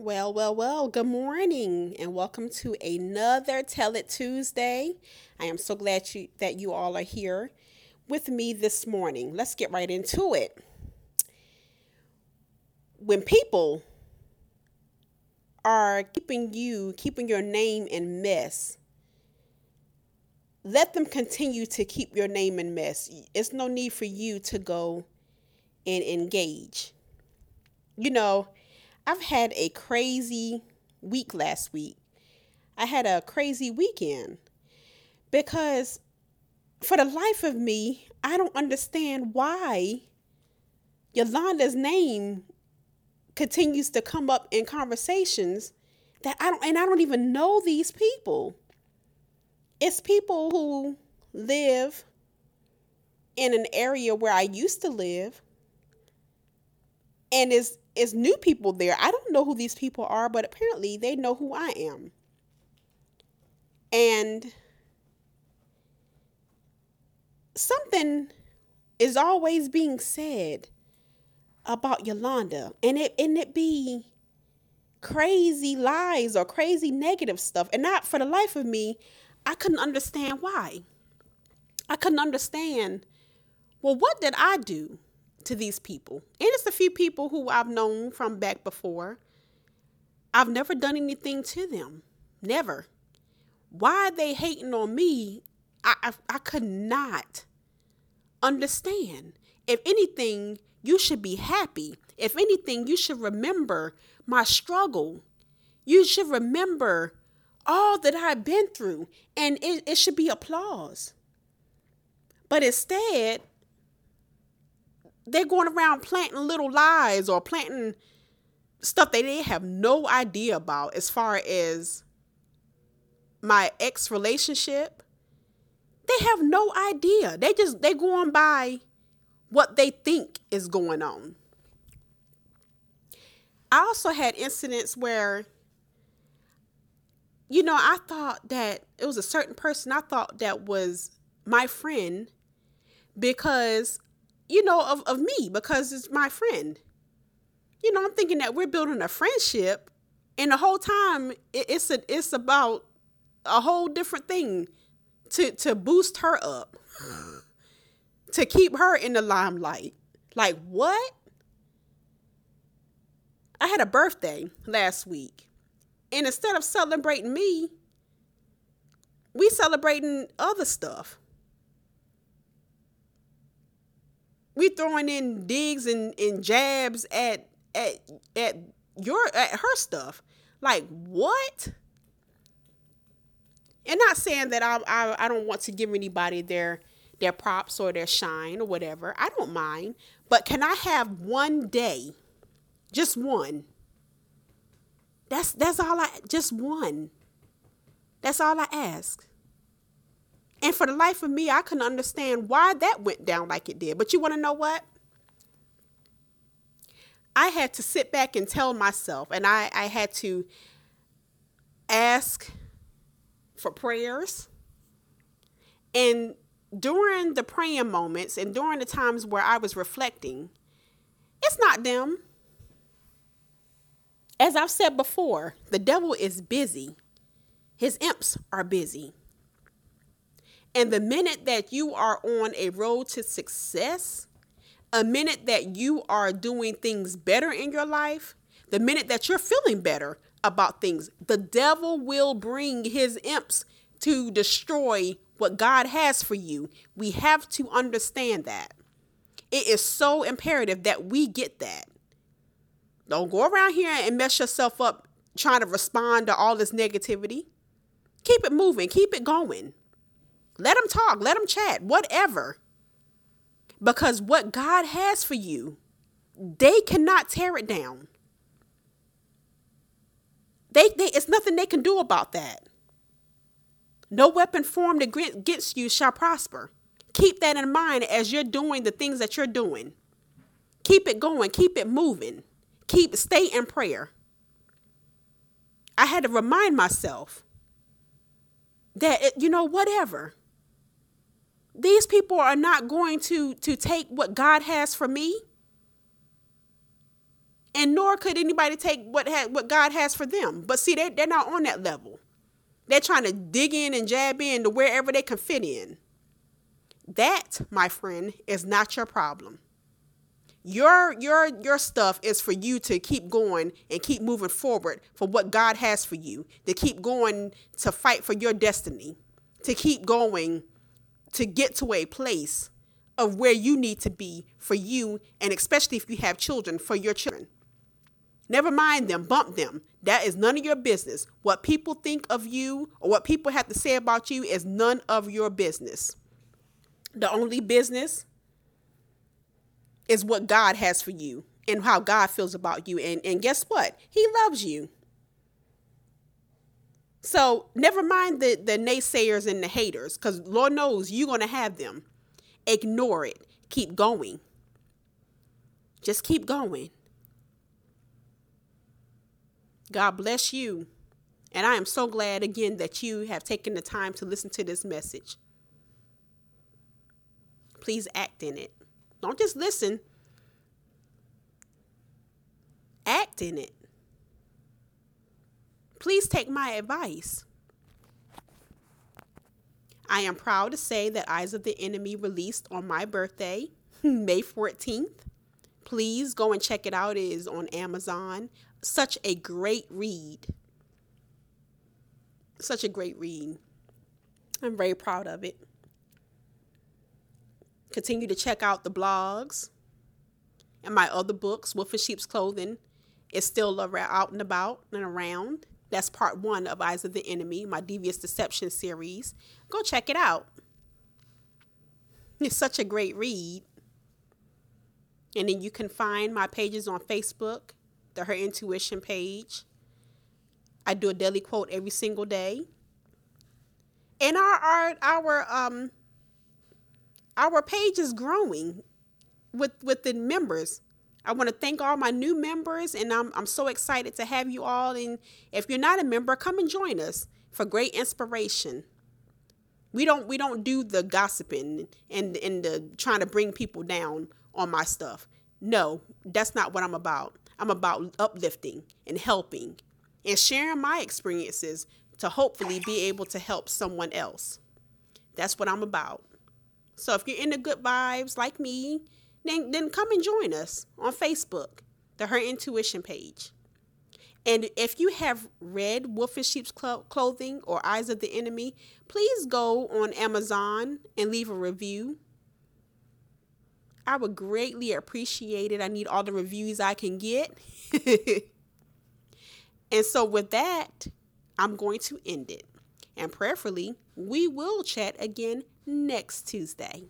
Well, well, well, good morning and welcome to another Tell It Tuesday. I am so glad you that you all are here with me this morning. Let's get right into it. When people are keeping you, keeping your name in mess, let them continue to keep your name in mess. It's no need for you to go and engage. You know, I've had a crazy week last week. I had a crazy weekend because for the life of me, I don't understand why Yolanda's name continues to come up in conversations that I don't and I don't even know these people. It's people who live in an area where I used to live and is is new people there. I don't know who these people are, but apparently they know who I am. And something is always being said about Yolanda, and it and it be crazy lies or crazy negative stuff. And not for the life of me, I couldn't understand why. I couldn't understand, well, what did I do to these people? And it's a few people who I've known from back before. I've never done anything to them. Never. Why are they hating on me? I, I, I could not understand. If anything, you should be happy. If anything, you should remember my struggle. You should remember all that I've been through, and it, it should be applause. But instead, they're going around planting little lies or planting stuff they have no idea about as far as my ex relationship. They have no idea. They just they going by what they think is going on. I also had incidents where you know, I thought that it was a certain person I thought that was my friend because, you know, of, of me, because it's my friend. You know, I'm thinking that we're building a friendship, and the whole time it, it's a, it's about a whole different thing to to boost her up, to keep her in the limelight. Like what? I had a birthday last week and instead of celebrating me, we celebrating other stuff. We throwing in digs and, and jabs at at at your at her stuff. Like what? And not saying that I, I I don't want to give anybody their their props or their shine or whatever. I don't mind. But can I have one day, just one, that's that's all I just one. That's all I ask. And for the life of me, I couldn't understand why that went down like it did. But you want to know what? I had to sit back and tell myself, and I, I had to ask for prayers. And during the praying moments and during the times where I was reflecting, it's not them. As I've said before, the devil is busy. His imps are busy. And the minute that you are on a road to success, a minute that you are doing things better in your life, the minute that you're feeling better about things, the devil will bring his imps to destroy what God has for you. We have to understand that. It is so imperative that we get that. Don't go around here and mess yourself up trying to respond to all this negativity. Keep it moving, keep it going. Let them talk, let them chat, whatever. Because what God has for you, they cannot tear it down. They, they, it's nothing they can do about that. No weapon formed against you shall prosper. Keep that in mind as you're doing the things that you're doing. Keep it going, keep it moving keep stay in prayer. I had to remind myself that you know whatever. These people are not going to to take what God has for me And nor could anybody take what ha- what God has for them. But see, they they're not on that level. They're trying to dig in and jab in to wherever they can fit in. That, my friend, is not your problem. Your your your stuff is for you to keep going and keep moving forward for what God has for you. To keep going to fight for your destiny. To keep going to get to a place of where you need to be for you and especially if you have children for your children. Never mind them, bump them. That is none of your business. What people think of you or what people have to say about you is none of your business. The only business is what God has for you and how God feels about you. And, and guess what? He loves you. So never mind the, the naysayers and the haters, because Lord knows you're going to have them. Ignore it. Keep going. Just keep going. God bless you. And I am so glad again that you have taken the time to listen to this message. Please act in it. Don't just listen, act in it. Please take my advice. I am proud to say that Eyes of the Enemy released on my birthday, May 14th. Please go and check it out. It is on Amazon such a great read. Such a great read. I'm very proud of it. Continue to check out the blogs and my other books. Wolf in Sheep's Clothing is still out and about and around. That's part one of Eyes of the Enemy, my Devious Deception series. Go check it out. It's such a great read. And then you can find my pages on Facebook the Her Intuition page. I do a daily quote every single day. And our our our um our page is growing with with the members. I want to thank all my new members and I'm I'm so excited to have you all and if you're not a member, come and join us for great inspiration. We don't we don't do the gossiping and and the trying to bring people down on my stuff. No, that's not what I'm about. I'm about uplifting and helping and sharing my experiences to hopefully be able to help someone else. That's what I'm about. So if you're into good vibes like me, then then come and join us on Facebook, the Her Intuition page. And if you have read Wolf in Sheep's Clothing or Eyes of the Enemy, please go on Amazon and leave a review I would greatly appreciate it. I need all the reviews I can get. and so, with that, I'm going to end it. And prayerfully, we will chat again next Tuesday.